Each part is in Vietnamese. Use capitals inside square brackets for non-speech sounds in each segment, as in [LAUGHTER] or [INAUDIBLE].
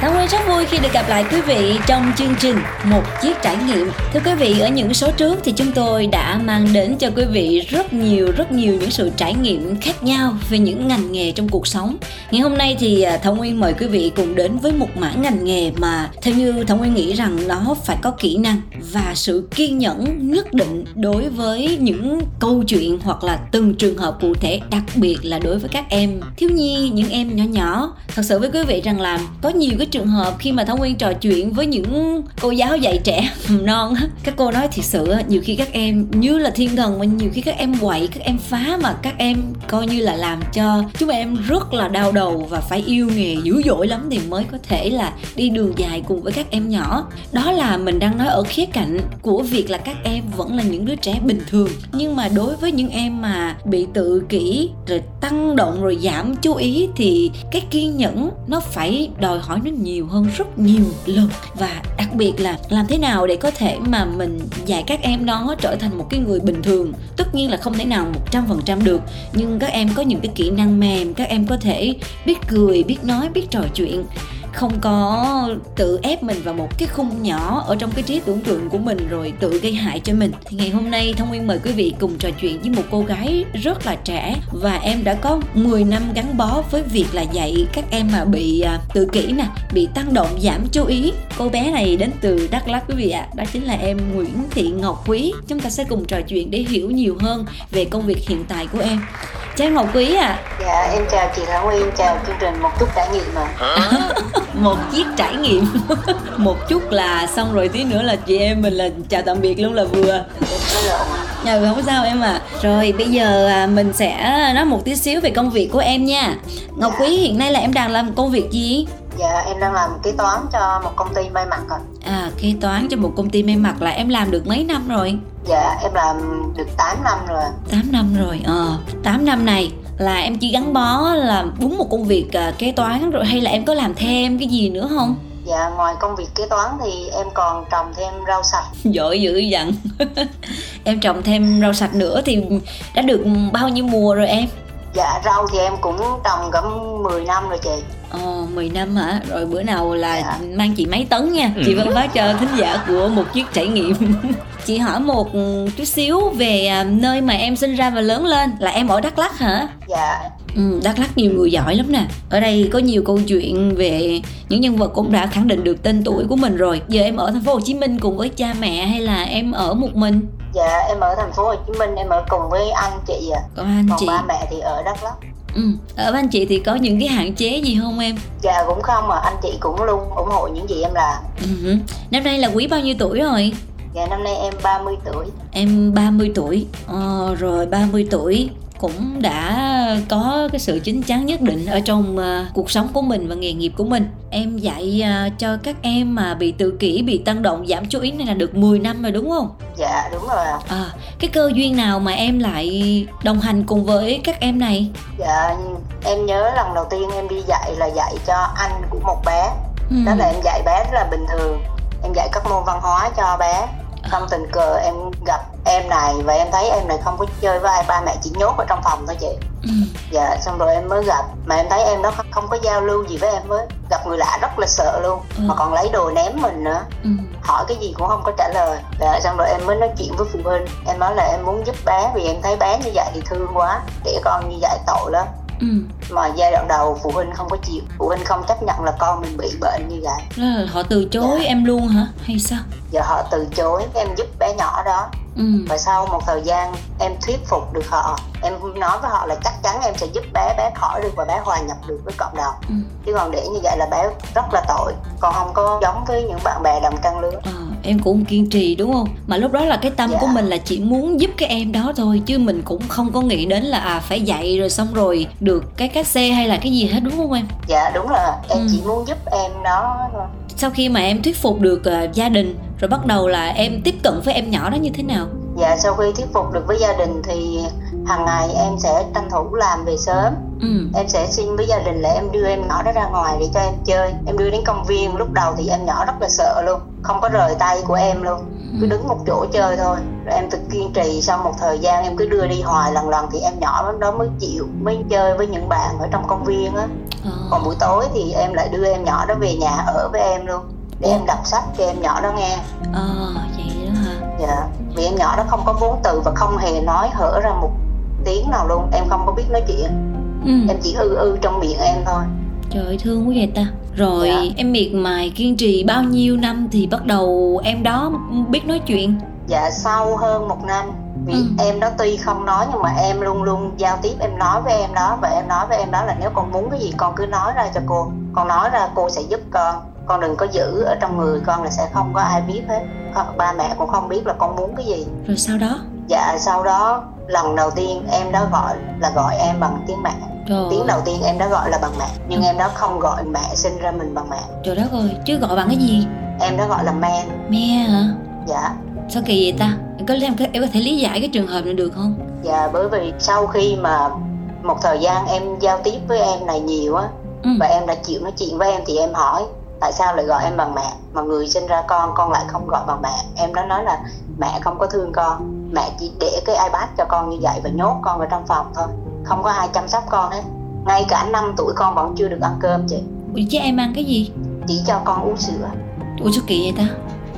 Thảo Nguyên rất vui khi được gặp lại quý vị trong chương trình Một chiếc trải nghiệm. Thưa quý vị, ở những số trước thì chúng tôi đã mang đến cho quý vị rất nhiều rất nhiều những sự trải nghiệm khác nhau về những ngành nghề trong cuộc sống. Ngày hôm nay thì à, Thảo Nguyên mời quý vị cùng đến với một mảng ngành nghề mà theo như Thảo Nguyên nghĩ rằng nó phải có kỹ năng và sự kiên nhẫn nhất định đối với những câu chuyện hoặc là từng trường hợp cụ thể đặc biệt là đối với các em thiếu nhi những em nhỏ nhỏ thật sự với quý vị rằng là có nhiều cái trường hợp khi mà Thảo Nguyên trò chuyện với những cô giáo dạy trẻ mầm non các cô nói thiệt sự nhiều khi các em như là thiên thần mà nhiều khi các em quậy, các em phá mà các em coi như là làm cho chúng em rất là đau đầu và phải yêu nghề dữ dội lắm thì mới có thể là đi đường dài cùng với các em nhỏ. Đó là mình đang nói ở khía cạnh của việc là các em vẫn là những đứa trẻ bình thường. Nhưng mà đối với những em mà bị tự kỷ, rồi tăng động, rồi giảm chú ý thì cái kiên nhẫn nó phải đòi hỏi nó nhiều hơn rất nhiều lần. Và đặc biệt là làm thế nào để có thể mà mình dạy các em nó trở thành một cái người bình thường. Tất nhiên là không thể nào một trăm phần trăm được, nhưng các em có những cái kỹ năng mềm, các em có thể biết cười, biết nói, biết trò chuyện không có tự ép mình vào một cái khung nhỏ ở trong cái trí tưởng tượng của mình rồi tự gây hại cho mình. Thì ngày hôm nay thông nguyên mời quý vị cùng trò chuyện với một cô gái rất là trẻ và em đã có 10 năm gắn bó với việc là dạy các em mà bị à, tự kỷ nè bị tăng động giảm chú ý. Cô bé này đến từ đắk lắk quý vị ạ. À. đó chính là em nguyễn thị ngọc quý. Chúng ta sẽ cùng trò chuyện để hiểu nhiều hơn về công việc hiện tại của em. Chào Ngọc Quý ạ. À. Dạ em chào chị Thảo Nguyên, chào chương trình Một chút trải nghiệm mà Một chiếc trải nghiệm [LAUGHS] Một chút là xong rồi tí nữa là chị em mình là chào tạm biệt luôn là vừa Dạ không sao em à Rồi bây giờ à, mình sẽ nói một tí xíu về công việc của em nha Ngọc. Quý hiện nay là em đang làm công việc gì? Dạ em đang làm kế toán cho một công ty may mặc rồi À kế toán cho một công ty may mặc là em làm được mấy năm rồi? Dạ em làm được 8 năm rồi 8 năm rồi, ờ 8 năm này là em chỉ gắn bó là đúng một công việc uh, kế toán rồi hay là em có làm thêm cái gì nữa không? Dạ ngoài công việc kế toán thì em còn trồng thêm rau sạch [LAUGHS] Giỏi dữ dặn [LAUGHS] Em trồng thêm rau sạch nữa thì đã được bao nhiêu mùa rồi em? Dạ rau thì em cũng trồng cả 10 năm rồi chị Ồ, 10 năm hả? Rồi bữa nào là dạ. mang chị mấy tấn nha Chị ừ. Vân phát cho thính giả của một chiếc trải nghiệm [LAUGHS] Chị hỏi một chút xíu về à, nơi mà em sinh ra và lớn lên Là em ở Đắk Lắk hả? Dạ Ừ, Đắk Lắk nhiều người giỏi lắm nè Ở đây có nhiều câu chuyện về những nhân vật cũng đã khẳng định được tên tuổi của mình rồi Giờ em ở thành phố Hồ Chí Minh cùng với cha mẹ hay là em ở một mình? Dạ em ở thành phố Hồ Chí Minh em ở cùng với anh chị à Còn anh Còn chị ba mẹ thì ở Đắk Lắk Ừ. Ở anh chị thì có những cái hạn chế gì không em? Dạ cũng không mà anh chị cũng luôn ủng hộ những gì em làm ừ. Năm nay là quý bao nhiêu tuổi rồi? Dạ năm nay em 30 tuổi. Em 30 tuổi. Ờ, Rồi 30 tuổi cũng đã có cái sự chín chắn nhất định ở trong uh, cuộc sống của mình và nghề nghiệp của mình. Em dạy uh, cho các em mà bị tự kỷ bị tăng động giảm chú ý này là được 10 năm rồi đúng không? Dạ đúng rồi à, cái cơ duyên nào mà em lại đồng hành cùng với các em này? Dạ em nhớ lần đầu tiên em đi dạy là dạy cho anh của một bé. Ừ. đó là em dạy bé rất là bình thường. Em dạy các môn văn hóa cho bé xong tình cờ em gặp em này và em thấy em này không có chơi với ai ba mẹ chỉ nhốt ở trong phòng thôi chị. Ừ. dạ xong rồi em mới gặp. Mà em thấy em đó không có giao lưu gì với em với gặp người lạ rất là sợ luôn. Ừ. mà còn lấy đồ ném mình nữa. Ừ. hỏi cái gì cũng không có trả lời. Dạ xong rồi em mới nói chuyện với phụ huynh. Em nói là em muốn giúp bé vì em thấy bé như vậy thì thương quá. Trẻ con như vậy tội lắm Ừ. mà giai đoạn đầu phụ huynh không có chịu phụ huynh không chấp nhận là con mình bị bệnh như vậy là họ từ chối dạ. em luôn hả hay sao giờ họ từ chối em giúp bé nhỏ đó ừ. và sau một thời gian em thuyết phục được họ em nói với họ là chắc chắn em sẽ giúp bé bé khỏi được và bé hòa nhập được với cộng đồng ừ. chứ còn để như vậy là bé rất là tội còn không có giống với những bạn bè đồng trang lứa à, em cũng kiên trì đúng không mà lúc đó là cái tâm dạ. của mình là chỉ muốn giúp cái em đó thôi chứ mình cũng không có nghĩ đến là à phải dạy rồi xong rồi được cái cách xe hay là cái gì hết đúng không em dạ đúng là em ừ. chỉ muốn giúp em đó thôi sau khi mà em thuyết phục được uh, gia đình rồi bắt đầu là em tiếp cận với em nhỏ đó như thế nào dạ sau khi thuyết phục được với gia đình thì hàng ngày em sẽ tranh thủ làm về sớm. Ừ. em sẽ xin với gia đình là em đưa em nhỏ đó ra ngoài để cho em chơi. Em đưa đến công viên lúc đầu thì em nhỏ rất là sợ luôn không có rời tay của em luôn. Cứ ừ. đứng một chỗ chơi thôi. Rồi em tự kiên trì sau một thời gian em cứ đưa đi hoài lần lần thì em nhỏ đó mới chịu mới chơi với những bạn ở trong công viên á. À. còn buổi tối thì em lại đưa em nhỏ đó về nhà ở với em luôn để em đọc sách cho em nhỏ đó nghe. Ờ à, vậy đó hả dạ. Vì em nhỏ đó không có vốn từ và không hề nói hở ra một tiếng nào luôn. Em không có biết nói chuyện. Ừ. em chỉ ư ư trong miệng em thôi. Trời ơi thương quá vậy ta. Rồi dạ. em miệt mài kiên trì bao nhiêu năm thì bắt đầu em đó biết nói chuyện? Dạ sau hơn một năm. Vì ừ. em đó tuy không nói nhưng mà em luôn luôn giao tiếp em nói với em đó. Và em nói với em đó là nếu con muốn cái gì con cứ nói ra cho cô. Con nói ra cô sẽ giúp con con đừng có giữ ở trong người con là sẽ không có ai biết hết. Ba mẹ cũng không biết là con muốn cái gì. Rồi sau đó? Dạ sau đó lần đầu tiên em đó gọi là gọi em bằng tiếng mẹ. Trời tiếng đầu tiên em đã gọi là bằng mẹ nhưng em đó không gọi mẹ sinh ra mình bằng mẹ. Trời đất ơi chứ gọi bằng cái gì? Em đó gọi là me me hả? Dạ. Sao kỳ vậy ta? Em có em, em có thể lý giải cái trường hợp này được không? Dạ bởi vì sau khi mà một thời gian em giao tiếp với em này nhiều á ừ. và em đã chịu nói chuyện với em thì em hỏi tại sao lại gọi em bằng mẹ? Mà người sinh ra con con lại không gọi bằng mẹ. Em đã nói là mẹ không có thương con. Mẹ chỉ để cái ipad cho con như vậy và nhốt con ở trong phòng thôi. Không có ai chăm sóc con hết. Ngay cả 5 tuổi con vẫn chưa được ăn cơm chị. Ủa chứ em ăn cái gì? Chỉ cho con uống sữa. Ủa sao kỳ vậy ta?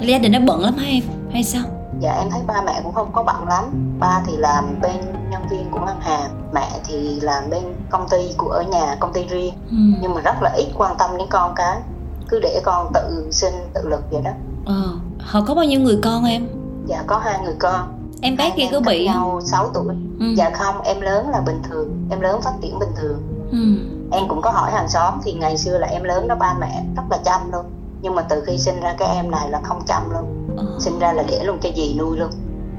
Gia đình nó bận lắm em hay sao? Dạ em thấy ba mẹ cũng không có bận lắm. Ba thì làm bên nhân viên của ngân hàng. Mẹ thì làm bên công ty của ở nhà công ty riêng. Ừ. nhưng mà rất là ít quan tâm đến con cái cứ để con tự sinh tự lực vậy đó. Ờ họ có bao nhiêu người con em? Dạ có hai người con. Em bé kia có bị. nhau 6 tuổi. Ừ. dạ không em lớn là bình thường em lớn phát triển bình thường. Ừ. em cũng có hỏi hàng xóm thì ngày xưa là em lớn đó ba mẹ rất là chăm luôn. Nhưng mà từ khi sinh ra cái em này là không chăm luôn. Ờ. sinh ra là để luôn cho dì nuôi luôn.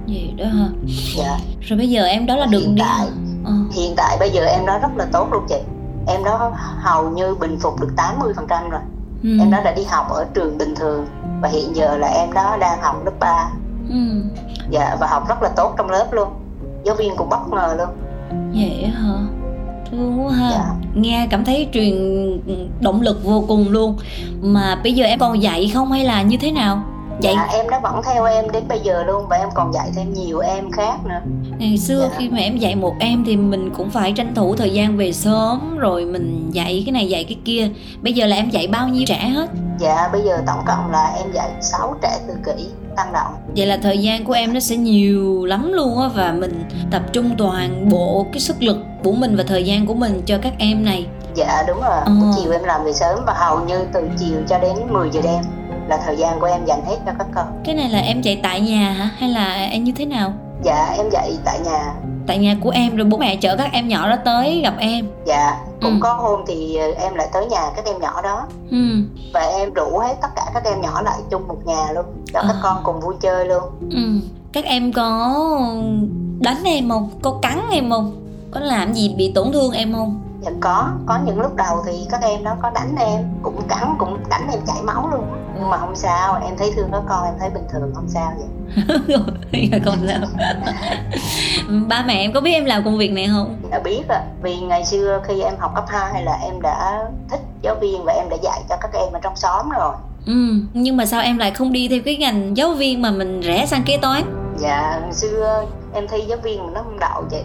Gì đó hả? Dạ. Rồi bây giờ em đó là được hiện đi. tại ờ. hiện tại bây giờ em đó rất là tốt luôn chị. Em đó hầu như bình phục được 80 phần trăm rồi ừ. em đó đã đi học ở trường bình thường và hiện giờ là em đó đang học lớp 3 ừ. dạ và học rất là tốt trong lớp luôn. Giáo viên cũng bất ngờ luôn. Vậy hả? Thương quá ha. Dạ. nghe cảm thấy truyền động lực vô cùng luôn. Mà bây giờ em còn dạy không hay là như thế nào Vậy... Dạ em nó vẫn theo em đến bây giờ luôn và em còn dạy thêm nhiều em khác nữa. Ngày xưa dạ. khi mà em dạy một em thì mình cũng phải tranh thủ thời gian về sớm Rồi mình dạy cái này dạy cái kia. Bây giờ là em dạy bao nhiêu trẻ hết? Dạ bây giờ tổng cộng là em dạy 6 trẻ tự kỷ tăng động. Vậy là thời gian của em nó sẽ nhiều lắm luôn á Và mình tập trung toàn bộ cái sức lực của mình và thời gian của mình cho các em này. Dạ đúng rồi, buổi chiều em làm về sớm và hầu như từ chiều cho đến 10 giờ đêm là thời gian của em dành hết cho các con. Cái này là em dạy tại nhà hả? Hay là em như thế nào? Dạ em dạy tại nhà. Tại nhà của em rồi bố mẹ chở các em nhỏ đó tới gặp em. Dạ cũng ừ. có hôm thì em lại tới nhà các em nhỏ đó. Ừ. và em rủ hết tất cả các em nhỏ lại chung một nhà luôn cho à. các con cùng vui chơi luôn. Ừ. các em có đánh em không? Có cắn em không? Có làm gì bị tổn thương em không dạ có có những lúc đầu thì các em đó có đánh em cũng cắn cũng đánh em chảy máu luôn. Nhưng mà không sao em thấy thương các con em thấy bình thường không sao vậy. [LAUGHS] Không sao. Ba mẹ em có biết em làm công việc này không? Đã biết à vì ngày xưa khi em học cấp 2 là em đã thích giáo viên và em đã dạy cho các em ở trong xóm rồi. Ừ nhưng mà sao em lại không đi theo cái ngành giáo viên mà mình rẽ sang kế toán dạ hồi xưa em thi giáo viên nó không đậu vậy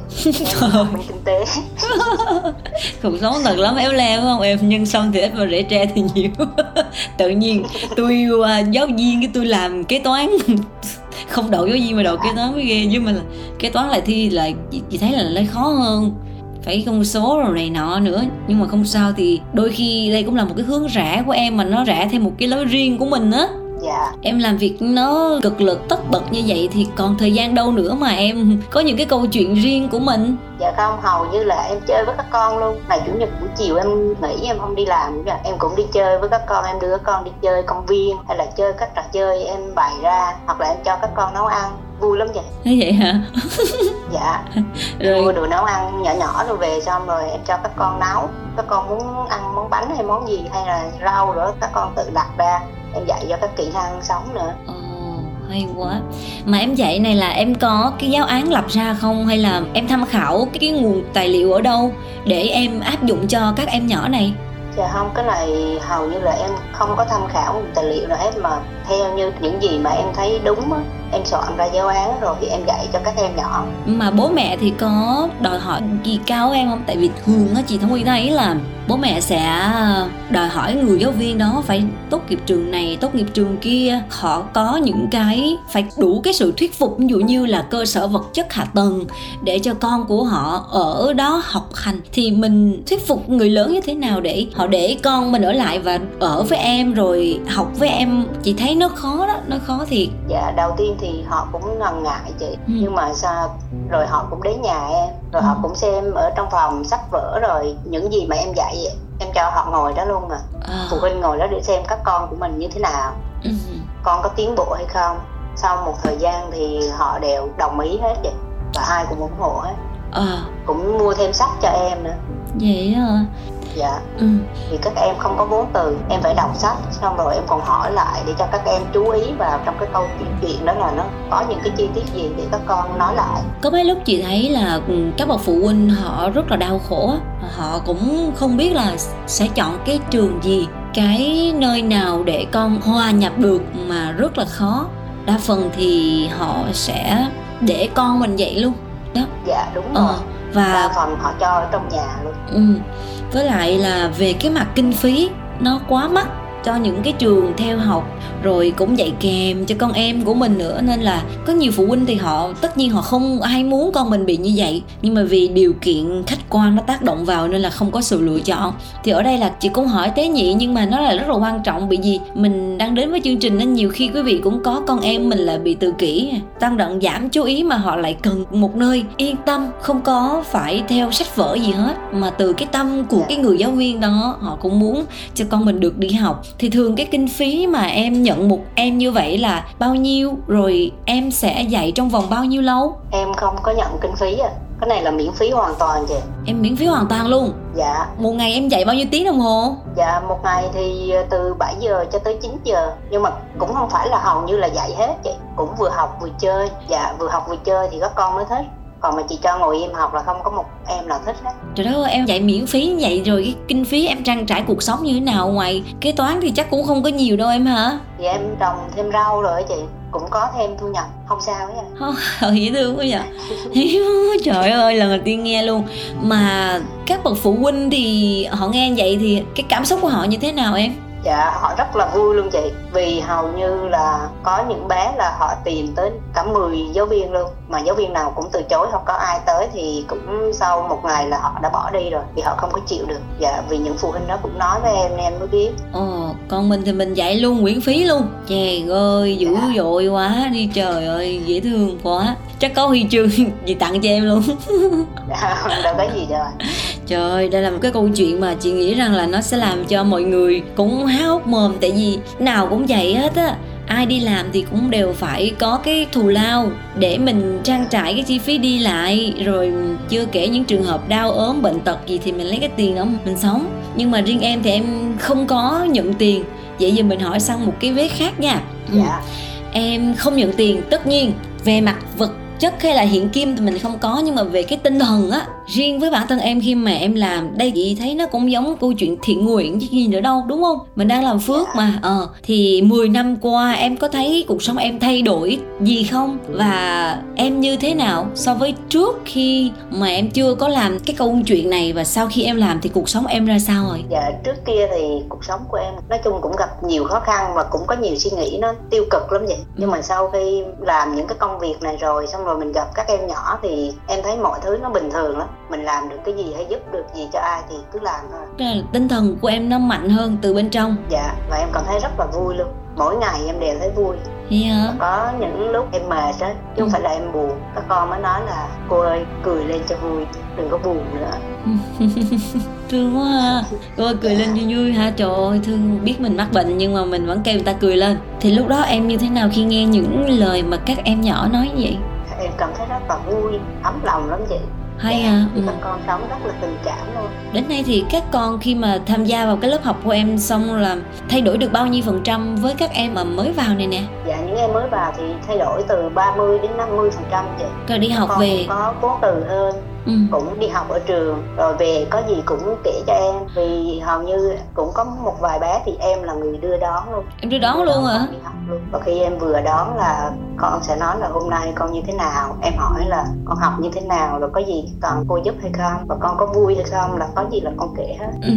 em [LAUGHS] bên kinh tế. [LAUGHS] Cuộc sống thật lắm éo leo không em? Nhưng xong thì ít mà rễ tre thì nhiều. [LAUGHS] Tự nhiên tôi uh, giáo viên cái tôi làm kế toán. Không đậu giáo viên mà đậu kế toán mới ghê. Chứ mà kế toán lại thi là chị, chị thấy là lấy khó hơn. Phải công số rồi này nọ nữa. Nhưng mà không sao thì đôi khi đây cũng là một cái hướng rẽ của em mà nó rẽ theo một cái lối riêng của mình á dạ. Em làm việc nó cực lực tất bật như vậy thì còn thời gian đâu nữa mà em có những cái câu chuyện riêng của mình. Dạ không hầu như là em chơi với các con luôn. Ngày chủ nhật buổi chiều em nghỉ em không đi làm nữa em cũng đi chơi với các con em đưa các con đi chơi công viên hay là chơi các trò chơi em bày ra hoặc là em cho các con nấu ăn. Vui lắm vậy. Thế vậy hả? [LAUGHS] [LAUGHS] Dạ. Rồi. Mua đồ nấu ăn nhỏ nhỏ rồi về xong rồi em cho các con nấu. Các con muốn ăn món bánh hay món gì hay là rau nữa các con tự đặt ra em dạy cho các kỹ năng sống nữa. Ồ, hay quá. Mà em dạy này là em có cái giáo án lập ra không? Hay là em tham khảo cái, cái nguồn tài liệu ở đâu để em áp dụng cho các em nhỏ này? Dạ không cái này hầu như là em không có tham khảo tài liệu nào hết mà theo như những gì mà em thấy đúng á, em soạn ra giáo án rồi thì em dạy cho các em nhỏ. Mà bố mẹ thì có đòi hỏi gì cao em không? Tại vì thường á, chị thông quy thấy là bố mẹ sẽ đòi hỏi người giáo viên đó phải tốt nghiệp trường này, tốt nghiệp trường kia. Họ có những cái, phải đủ cái sự thuyết phục. Ví dụ như là cơ sở vật chất hạ tầng để cho con của họ ở đó học hành. Thì mình thuyết phục người lớn như thế nào để họ để con mình ở lại và ở với em rồi học với em? Chị thấy nó khó đó nó khó thiệt dạ đầu tiên thì họ cũng ngần ngại chị ừ. nhưng mà sao rồi họ cũng đến nhà em rồi ừ. họ cũng xem ở trong phòng sách vở rồi những gì mà em dạy em cho họ ngồi đó luôn mà à. phụ huynh ngồi đó để xem các con của mình như thế nào ừ. con có tiến bộ hay không sau một thời gian thì họ đều đồng ý hết vậy và ai cũng ủng hộ hết à. cũng mua thêm sách cho em nữa vậy à dạ. Ừ. thì các em không có vốn từ em phải đọc sách xong rồi em còn hỏi lại để cho các em chú ý vào trong cái câu chuyện đó là nó có những cái chi tiết gì để các con nói lại. Có mấy lúc chị thấy là ừ, các bậc phụ huynh họ rất là đau khổ họ cũng không biết là sẽ chọn cái trường gì cái nơi nào để con hòa nhập được mà rất là khó. Đa phần thì họ sẽ để con mình vậy luôn đó. Dạ đúng ờ, rồi. và đa phần họ cho ở trong nhà luôn. Ừ với lại là về cái mặt kinh phí nó quá mắc cho những cái trường theo học, rồi cũng dạy kèm cho con em của mình nữa. Nên là có nhiều phụ huynh thì họ, tất nhiên họ không ai muốn con mình bị như vậy. Nhưng mà vì điều kiện khách quan nó tác động vào nên là không có sự lựa chọn. Thì ở đây là chị cũng hỏi tế nhị, nhưng mà nó là rất là quan trọng bởi vì mình đang đến với chương trình nên nhiều khi quý vị cũng có con em mình là bị tự kỷ. Tăng động, giảm chú ý mà họ lại cần một nơi yên tâm, không có phải theo sách vở gì hết. Mà từ cái tâm của cái người giáo viên đó, họ cũng muốn cho con mình được đi học thì thường cái kinh phí mà em nhận một em như vậy là bao nhiêu? Rồi em sẽ dạy trong vòng bao nhiêu lâu? Em không có nhận kinh phí à cái này là miễn phí hoàn toàn chị. Em miễn phí hoàn toàn luôn? Dạ. Một ngày em dạy bao nhiêu tiếng đồng hồ? Dạ một ngày thì ờ, từ 7 giờ cho tới 9 giờ. Nhưng mà cũng không phải là hầu như là dạy hết chị. Cũng vừa học vừa chơi. Dạ vừa học vừa chơi thì các con mới thích còn mà chị cho ngồi im học là không có một em nào thích hết. Trời đất ơi em dạy miễn phí vậy rồi cái kinh phí em trang trải cuộc sống như thế nào ngoài kế toán thì chắc cũng không có nhiều đâu em hả? Thì em trồng thêm rau rồi chị cũng có thêm thu nhập không sao ấy không [LAUGHS] dễ thương quá vậy. [LAUGHS] Trời ơi lần đầu tiên nghe luôn. Mà các bậc phụ huynh thì họ nghe vậy thì cái cảm xúc của họ như thế nào em dạ họ rất là vui luôn chị. Vì hầu như là có những bé là họ tìm tới cả 10 giáo viên luôn. Mà giáo viên nào cũng từ chối không có ai tới thì cũng sau một ngày là họ đã bỏ đi rồi vì họ không có chịu được. Dạ vì những phụ huynh đó cũng nói với em nên em mới biết. Ồ còn mình thì mình dạy luôn miễn phí luôn. Chè ơi dữ dạ. dội quá đi trời ơi dễ thương quá. Chắc có huy chương [LAUGHS] gì tặng cho em luôn. [LAUGHS] Dạ, đâu có gì đâu trời ơi đây là một cái câu chuyện mà chị nghĩ rằng là nó sẽ làm cho mọi người cũng há hốc mồm. Tại vì nào cũng vậy hết á ai đi làm thì cũng đều phải có cái thù lao để mình trang trải cái chi phí đi lại. Rồi chưa kể những trường hợp đau ốm bệnh tật gì thì mình lấy cái tiền đó mình sống. Nhưng mà riêng em thì em không có nhận tiền. Vậy giờ mình hỏi sang một cái vế khác nha. Dạ. em không nhận tiền tất nhiên về mặt vật chất hay là hiện kim thì mình không có nhưng mà về cái tinh thần á riêng với bản thân em khi mà em làm đây chị thấy nó cũng giống câu chuyện thiện nguyện chứ gì nữa đâu đúng không? Mình đang làm phước mà ờ. Thì 10 năm qua em có thấy cuộc sống em thay đổi gì không? Và em như thế nào so với trước khi mà em chưa có làm cái câu chuyện này? Và sau khi em làm thì cuộc sống em ra sao rồi? Dạ trước kia thì cuộc sống của em nói chung cũng gặp nhiều khó khăn và cũng có nhiều suy nghĩ nó tiêu cực lắm vậy. Nhưng mà sau khi làm những cái công việc này rồi xong rồi mình gặp các em nhỏ thì em thấy mọi thứ nó bình thường lắm mình làm được cái gì hay giúp được gì cho ai thì cứ làm thôi. Tinh thần của em nó mạnh hơn từ bên trong. Dạ và em cảm thấy rất là vui luôn. Mỗi ngày em đều thấy vui. Yeah. có những lúc em mệt á chứ không ừ. phải là em buồn. Các con mới nói là cô ơi cười lên cho vui đừng có buồn nữa. [LAUGHS] Thương quá ha. Cô ơi cười lên vui vui ha trời ơi thương biết mình mắc bệnh nhưng mà mình vẫn kêu người ta cười lên. Thì lúc đó em như thế nào khi nghe những lời mà các em nhỏ nói vậy? Em cảm thấy rất là vui ấm lòng lắm chị hay dạ, à? ừ. các con sống rất là tình cảm luôn. Đến nay thì các con khi mà tham gia vào cái lớp học của em xong là thay đổi được bao nhiêu phần trăm với các em mà mới vào này nè? Dạ những em mới vào thì thay đổi từ 30 đến 50 phần trăm chị. Rồi đi học con về. có vốn từ hơn ừ. cũng đi học ở trường rồi về có gì cũng kể cho em. Vì hầu như cũng có một vài bé thì em là người đưa đón luôn. Em đưa đón luôn hả? con đi học luôn và khi em vừa đón là con sẽ nói là hôm nay con như thế nào? Em hỏi là con học như thế nào? Rồi có gì cần cô giúp hay không? Và con có vui hay không? Là có gì là con kể hết. Ừ.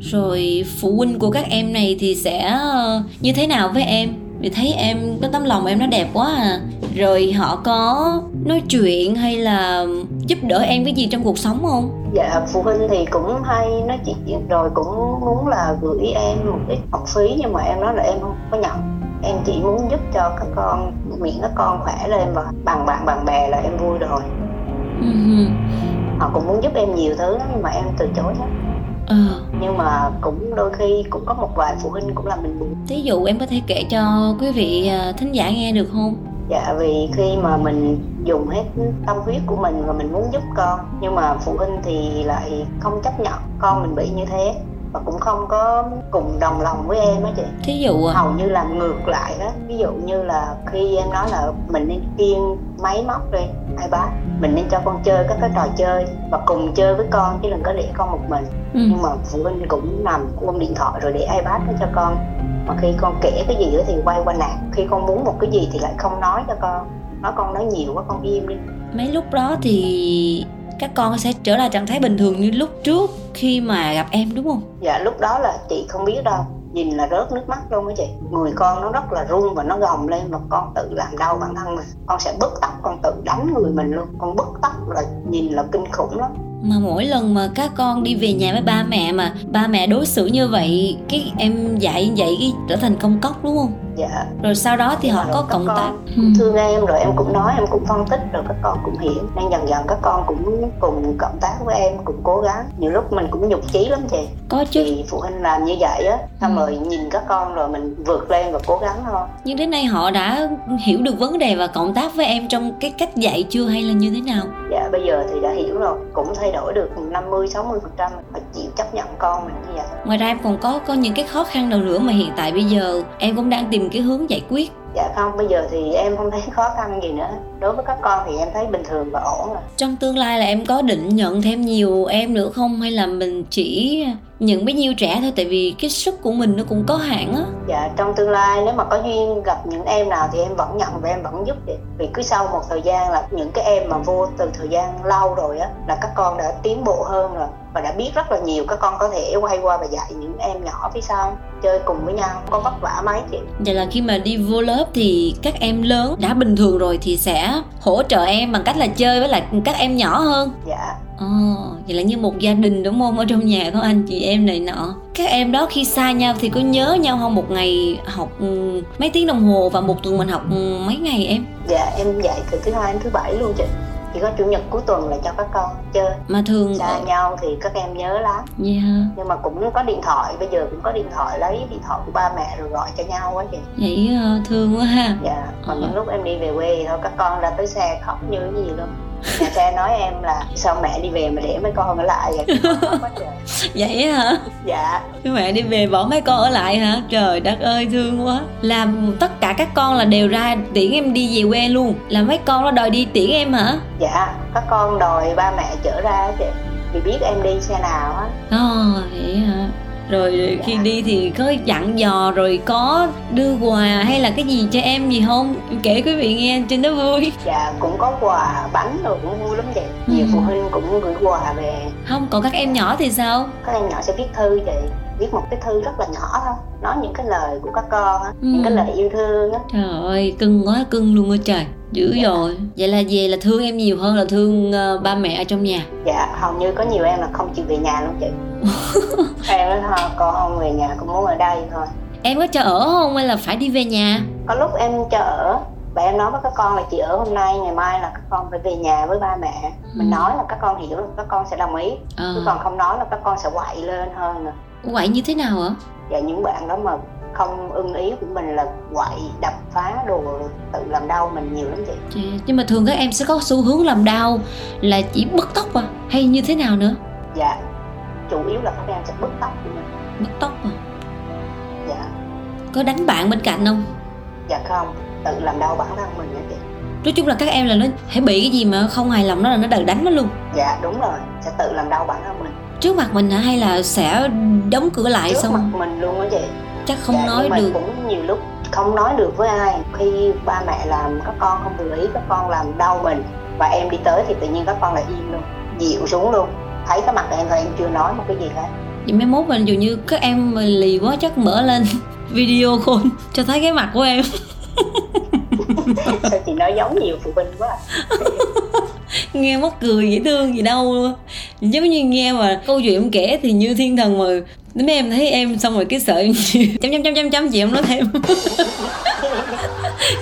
rồi phụ huynh của các em này thì sẽ ờ, như thế nào với em? Vì thấy em cái tấm lòng em nó đẹp quá à. Rồi họ có nói chuyện hay là giúp đỡ em cái gì trong cuộc sống không? Dạ phụ huynh thì cũng hay nói chuyện rồi cũng muốn là gửi em một ít học phí nhưng mà em nói là em không có nhận em chỉ muốn giúp cho các con miễn các con khỏe lên và bằng bạn bằng bè là em vui rồi. Ừ. họ cũng muốn giúp em nhiều thứ lắm, nhưng mà em từ chối hết ờ. Nhưng mà cũng đôi khi cũng có một vài phụ huynh cũng làm mình buồn. Thí dụ em có thể kể cho quý vị à, thính giả nghe được không? Dạ vì khi mà mình dùng hết tâm huyết của mình và mình muốn giúp con nhưng mà phụ huynh thì lại không chấp nhận con mình bị như thế và cũng không có cùng đồng lòng với em á chị. Thí dụ à? Hầu như làm ngược lại đó ví dụ như là khi em nói là mình nên kiêng máy móc đi ipad mình nên cho con chơi các cái trò chơi và cùng chơi với con chứ đừng có để con một mình. Ừ. nhưng mà phụ huynh cũng nằm ôm điện thoại rồi để ipad đó cho con. Mà khi con kể cái gì đó thì quay qua nạt. Khi con muốn một cái gì thì lại không nói cho con. Nói con nói nhiều quá con im đi. Mấy lúc đó thì các con sẽ trở lại trạng thái bình thường như lúc trước khi mà gặp em, đúng không? Dạ lúc đó là chị không biết đâu. Nhìn là rớt nước mắt luôn á chị. Người con nó rất là run và nó gồng lên mà con tự làm đau bản thân mình. Con sẽ bứt tóc, con tự đánh người mình luôn. Con bứt tóc là nhìn là kinh khủng lắm mà mỗi lần mà các con đi về nhà với ba mẹ mà ba mẹ đối xử như vậy cái em dạy như vậy cái trở thành công cốc đúng không? Dạ. Rồi sau đó thì họ Rồi có cộng tác. Cũng ừ. thương em rồi em cũng nói em cũng phân tích rồi các con cũng hiểu. Nên dần dần các con cũng cùng cộng tác với em cùng cố gắng. Nhiều lúc mình cũng nhục chí lắm chị. Có chứ. thì phụ huynh làm như vậy á xong Ừ. rồi nhìn các con rồi mình vượt lên và cố gắng thôi. Nhưng đến nay họ đã hiểu được vấn đề và cộng tác với em trong cái cách dạy chưa hay là như thế nào? Dạ bây giờ thì đã hiểu rồi. Cũng thay đổi được 50 60 phần trăm phải chịu chấp nhận con mình như vậy ngoài ra em còn có có những cái khó khăn nào nữa mà hiện tại bây giờ em cũng đang tìm cái hướng giải quyết dạ không bây giờ thì em không thấy khó khăn gì nữa. Đối với các con thì em thấy bình thường và ổn rồi. Trong tương lai là em có định nhận thêm nhiều em nữa không? Hay là mình chỉ nhận bấy nhiêu trẻ thôi? Tại vì cái sức của mình nó cũng có hạn á. Dạ trong tương lai nếu mà có duyên gặp những em nào thì em vẫn nhận và em vẫn giúp chị vì cứ sau một thời gian là những cái em mà vô từ thời gian lâu rồi á là các con đã tiến bộ hơn rồi và đã biết rất là nhiều các con có thể quay qua và dạy những em nhỏ phía sau chơi cùng với nhau không có vất vả mấy chị vậy là khi mà đi vô lớp thì các em lớn đã bình thường rồi thì sẽ hỗ trợ em bằng cách là chơi với lại các em nhỏ hơn dạ Ồ, vậy là như một gia đình đúng không? Ở trong nhà có anh chị em này nọ Các em đó khi xa nhau thì có nhớ nhau không? Một ngày học ừ, mấy tiếng đồng hồ và một tuần mình học ừ, mấy ngày em? dạ em dạy từ thứ hai đến thứ bảy luôn chị chỉ có chủ nhật cuối tuần là cho các con chơi. Mà thường xa ở... nhau thì các em nhớ lắm. Yeah, nhưng mà cũng có điện thoại bây giờ cũng có điện thoại lấy điện thoại của ba mẹ rồi gọi cho nhau á chị. Vậy ờ, thương quá ha. Dạ còn Ờ. những lúc em đi về quê thì thôi các con ra tới xe khóc như cái gì luôn nhà xe nói em là sao mẹ đi về mà để mấy con ở lại vậy. [LAUGHS] Vậy hả? dạ Các mẹ đi về bỏ mấy con ở lại hả? Trời đất ơi thương quá Làm tất cả các con là đều ra tiễn em đi về quê luôn Là mấy con nó đòi đi tiễn em hả? dạ các con đòi ba mẹ chở ra chị vì biết em đi xe nào á Ồ, vậy hả? Rồi khi đi thì có dặn dò rồi có đưa quà hay là cái gì cho em gì không? Em kể quý vị nghe trên đó vui. dạ cũng có quà bánh rồi cũng vui lắm chị nhiều Ừ. phụ huynh cũng gửi quà về Không, còn các em nhỏ thì sao? các em nhỏ sẽ viết thư chị viết một cái thư rất là nhỏ thôi nói những cái lời của các con á Ừ. những cái lời yêu thương á Trời ơi, cưng quá cưng luôn á trời. Dữ rồi. Vậy là về là thương em nhiều hơn là thương ờ, ba mẹ ở trong nhà. dạ hầu như có nhiều em là không chịu về nhà luôn chị em nói thôi con không về nhà con muốn ở đây thôi. Em có cho ở không hay là phải đi về nhà? có lúc em cho ở. Và em nói với các con là chị ở hôm nay ngày mai là các con phải về nhà với ba mẹ. Mình Ừ. nói là các con hiểu là các con sẽ đồng ý. Chứ Ờ, còn không nói là các con sẽ quậy lên hơn nè vậy như thế nào hả? và những bạn đó mà không ưng ý của mình là quậy đập phá đồ tự làm đau mình nhiều lắm chị. Dạ, nhưng mà thường các em sẽ có xu hướng làm đau là chỉ bứt tóc à? Hay như thế nào nữa? Dạ chủ yếu là các em sẽ bứt tóc của mình. Bứt tóc à dạ. Có đánh bạn bên cạnh không? Dạ không tự làm đau bản thân mình nha chị. Nói chung là các em là nó hãy bị cái gì mà không hài lòng nó là nó đều đánh nó luôn. Dạ đúng rồi. Sẽ tự làm đau bản thân mình. Trước mặt mình hả? Hay là sẽ đóng cửa lại trước xong? mặt mình luôn á chị. Chắc không dạ, nói được. cũng nhiều lúc không nói được với ai. Khi ba mẹ làm các con không vừa ý các con làm đau mình và em đi tới thì tự nhiên các con lại im luôn dịu xuống luôn thấy cái mặt em thôi em chưa nói một cái gì hết. Vậy mấy mốt mình dù như các em mà lì quá chắc mở lên [LAUGHS] video call cho thấy cái mặt của em. Sao chị nói giống nhiều phụ huynh quá à. [LAUGHS] nghe mắc cười dễ thương gì đâu. Luôn giống như nghe mà câu chuyện em kể thì như thiên thần mà mấy em thấy em xong rồi cái sợ em [LAUGHS] chấm chấm chấm chấm chấm chị em nói thêm.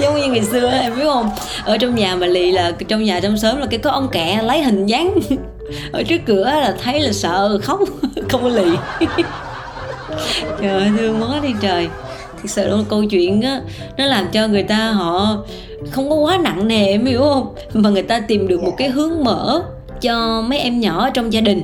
Giống như ngày xưa em biết không? Ở trong nhà mà lì là trong nhà trong xóm là cái có ông kẹ lấy hình dáng ở trước cửa là thấy là sợ khóc [LAUGHS] không có lì. [LAUGHS] Trời ơi thương quá đi trời. Thực sự luôn câu chuyện á nó làm cho người ta họ không có quá nặng nề em hiểu không? Mà người ta tìm được một cái hướng mở cho mấy em nhỏ trong gia đình.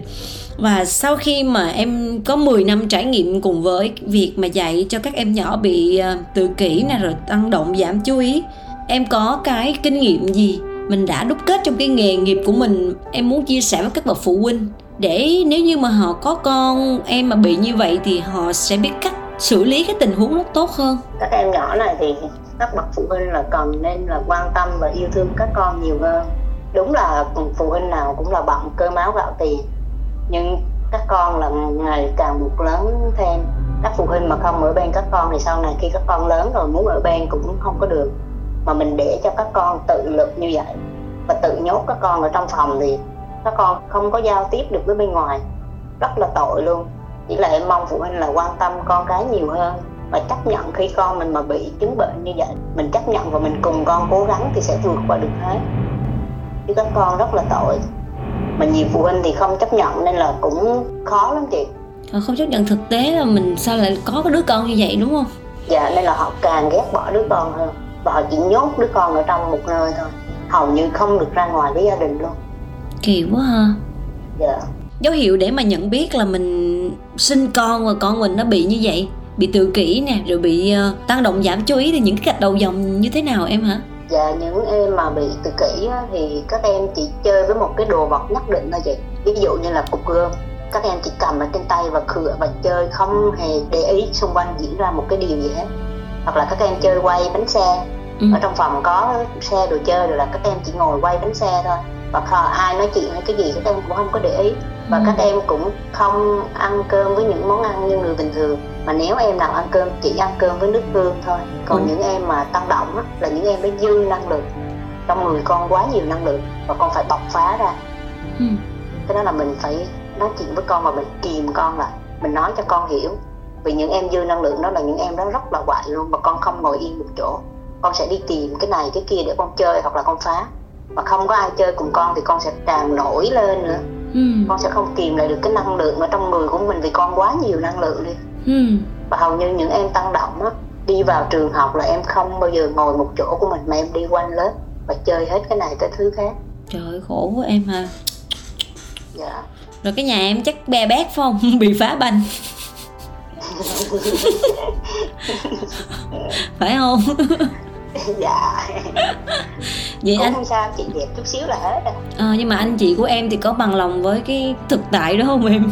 Và sau khi mà em có 10 năm trải nghiệm cùng với việc mà dạy cho các em nhỏ bị ờ, tự kỷ nè rồi tăng động giảm chú ý em có cái kinh nghiệm gì mình đã đúc kết trong cái nghề nghiệp của mình. Em muốn chia sẻ với các bậc phụ huynh để nếu như mà họ có con em mà bị như vậy thì họ sẽ biết cách xử lý cái tình huống nó tốt hơn. Các em nhỏ này thì các bậc phụ huynh là cần nên là quan tâm và yêu thương các con nhiều hơn. Đúng là phụ huynh nào cũng là bận cơm áo gạo tiền, nhưng các con là ngày càng một lớn thêm. Các phụ huynh mà không ở bên các con thì sau này khi các con lớn rồi muốn ở bên cũng không có được mà mình để cho các con tự lực như vậy và tự nhốt các con ở trong phòng thì các con không có giao tiếp được với bên ngoài. Rất là tội luôn. Chỉ là em mong phụ huynh là quan tâm con cái nhiều hơn và chấp nhận khi con mình mà bị chứng bệnh như vậy. Mình chấp nhận và mình cùng con cố gắng thì sẽ vượt qua được hết. Chứ các con rất là tội. Mà nhiều phụ huynh thì không chấp nhận nên là cũng khó lắm chị. Họ không chấp nhận thực tế là mình sao lại có cái đứa con như vậy đúng không? Dạ nên là họ càng ghét bỏ đứa con hơn và họ chỉ nhốt đứa con ở trong một nơi thôi. Hầu như không được ra ngoài với gia đình luôn. Kỳ quá ha. Dạ. Dấu hiệu để mà nhận biết là mình sinh con và con mình nó bị như vậy bị tự kỷ nè rồi bị ờ, tăng động giảm chú ý thì những cái gạch đầu dòng như thế nào em hả? Dạ những em mà bị tự kỷ á, thì các em chỉ chơi với một cái đồ vật nhất định thôi chị. Ví dụ như là cục gươm. Các em chỉ cầm ở trên tay và khựa và chơi không hề để ý xung quanh diễn ra một cái điều gì hết Hoặc là các em chơi quay bánh xe. Ừ. Ở trong phòng có xe đồ chơi rồi là các em chỉ ngồi quay bánh xe thôi. Và kho- ai nói chuyện hay cái gì các em cũng không có để ý. Và Ừ. các em cũng không ăn cơm với những món ăn như người bình thường. Mà nếu em nào ăn cơm chỉ ăn cơm với nước tương thôi. Còn Ừ. những em mà tăng động á, là những em bé dư năng lượng. Trong người con quá nhiều năng lượng và con phải bộc phá ra. Ừ. cái đó là mình phải nói chuyện với con và mình kìm con lại. Mình nói cho con hiểu vì những em dư năng lượng đó là những em đó rất là quậy luôn và con không ngồi yên một chỗ. Con sẽ đi tìm cái này cái kia để con chơi hoặc là con phá. Mà không có ai chơi cùng con thì con sẽ càng nổi lên nữa. Ừ. con sẽ không kìm lại được cái năng lượng ở trong người của mình vì con quá nhiều năng lượng đi. Ừ. và hầu như những em tăng động á đi vào trường học là em không bao giờ ngồi một chỗ của mình mà em đi quanh lớp và chơi hết cái này tới thứ khác. Trời ơi, khổ quá em ha. Dạ. Rồi cái nhà em chắc be bét phải không? [LAUGHS] Bị phá banh phải không? Dạ. Vậy cũng anh không sao chị đẹp chút xíu là hết à ờ, nhưng mà anh chị của em thì có bằng lòng với cái thực tại đó không em?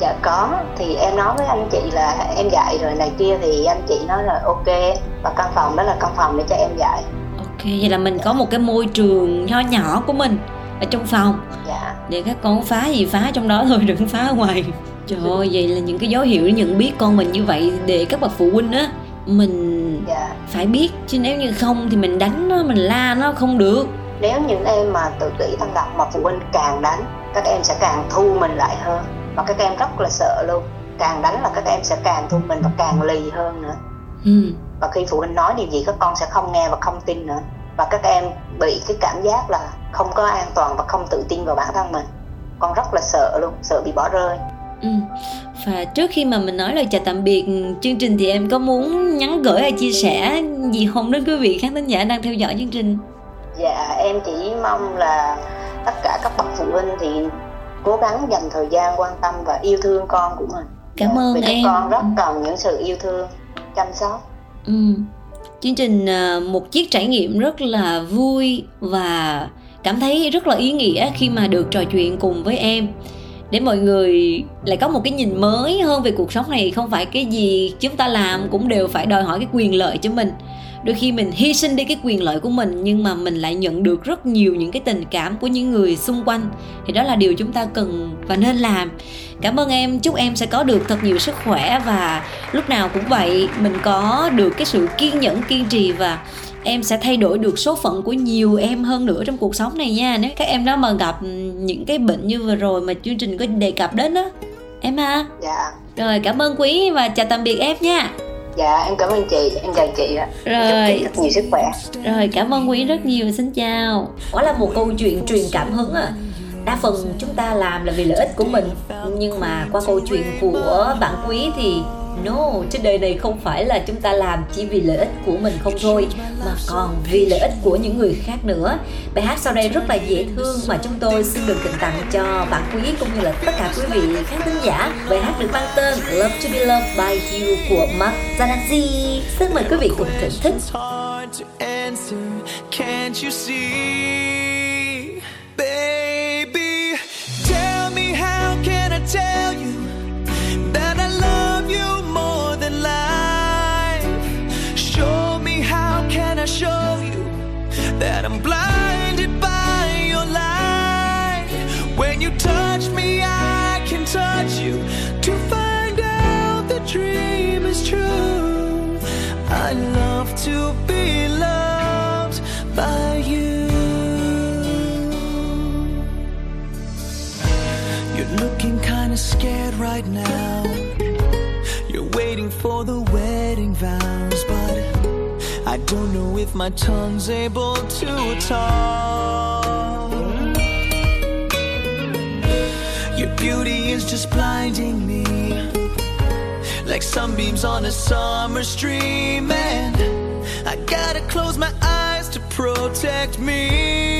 Dạ có. Thì em nói với anh chị là em dạy rồi này kia thì anh chị nói là ok. Và căn phòng đó là căn phòng để cho em dạy. Ok vậy là mình có một cái môi trường nho nhỏ của mình ở trong phòng. Dạ. Để các con phá gì phá trong đó thôi đừng phá ở ngoài trời ơi vậy là những cái dấu hiệu để nhận biết con mình như vậy để các bậc phụ huynh á mình dạ. phải biết. Chứ nếu như không thì mình đánh nó mình la nó không được. Nếu những em mà tự kỷ tăng động mà phụ huynh càng đánh các em sẽ càng thu mình lại hơn. Và các em rất là sợ luôn. Càng đánh là các em sẽ càng thu mình và càng lì hơn nữa. Ừ. và khi phụ huynh nói điều gì các con sẽ không nghe và không tin nữa. Và các em bị cái cảm giác là không có an toàn và không tự tin vào bản thân mình. Con rất là sợ luôn sợ bị bỏ rơi ừ. và trước khi mà mình nói lời chào tạm biệt chương trình thì em có muốn nhắn gửi hay chia sẻ gì không đến quý vị khán thính giả đang theo dõi chương trình? Dạ em chỉ mong là tất cả các bậc phụ huynh thì cố gắng dành thời gian quan tâm và yêu thương con của mình. Cảm ơn Vì em. con rất cần những sự yêu thương chăm sóc. Ừ. chương trình à, một chiếc trải nghiệm rất là vui và cảm thấy rất là ý nghĩa khi mà được trò chuyện cùng với em để mọi người lại có một cái nhìn mới hơn về cuộc sống này, không phải cái gì chúng ta làm cũng đều phải đòi hỏi cái quyền lợi cho mình. Đôi khi mình hy sinh đi cái quyền lợi của mình, nhưng mà mình lại nhận được rất nhiều những cái tình cảm của những người xung quanh. Thì đó là điều chúng ta cần và nên làm. Cảm ơn em, chúc em sẽ có được thật nhiều sức khỏe và lúc nào cũng vậy mình có được cái sự kiên nhẫn, kiên trì và em sẽ thay đổi được số phận của nhiều em hơn nữa trong cuộc sống này nha. Nếu các em đó mà gặp những cái bệnh như vừa rồi mà chương trình có đề cập đến đó em ha dạ. Rồi cảm ơn quý và chào tạm biệt em nha. Dạ em cảm ơn chị em chào chị ạ. Rồi. chúc chị thật nhiều sức khỏe. Rồi cảm ơn quý rất nhiều xin chào. Đó là một câu chuyện truyền cảm hứng à đa phần chúng ta làm là vì lợi ích của mình nhưng mà qua câu chuyện của bạn quý thì no trên đời này không phải là chúng ta làm chỉ vì lợi ích của mình không thôi, mà còn vì lợi ích của những người khác nữa. Bài hát sau đây rất là dễ thương mà chúng tôi xin được tặng tặng cho bạn quý cũng như là tất cả quý vị khán thính giả. Bài hát được mang tên Love to be loved by you của Mark Zanazzi xin mời quý vị cùng thưởng thức. Can't you see? Don't know if my tongue's able to talk. Your beauty is just blinding me like sunbeams on a summer stream and I gotta close my eyes to protect me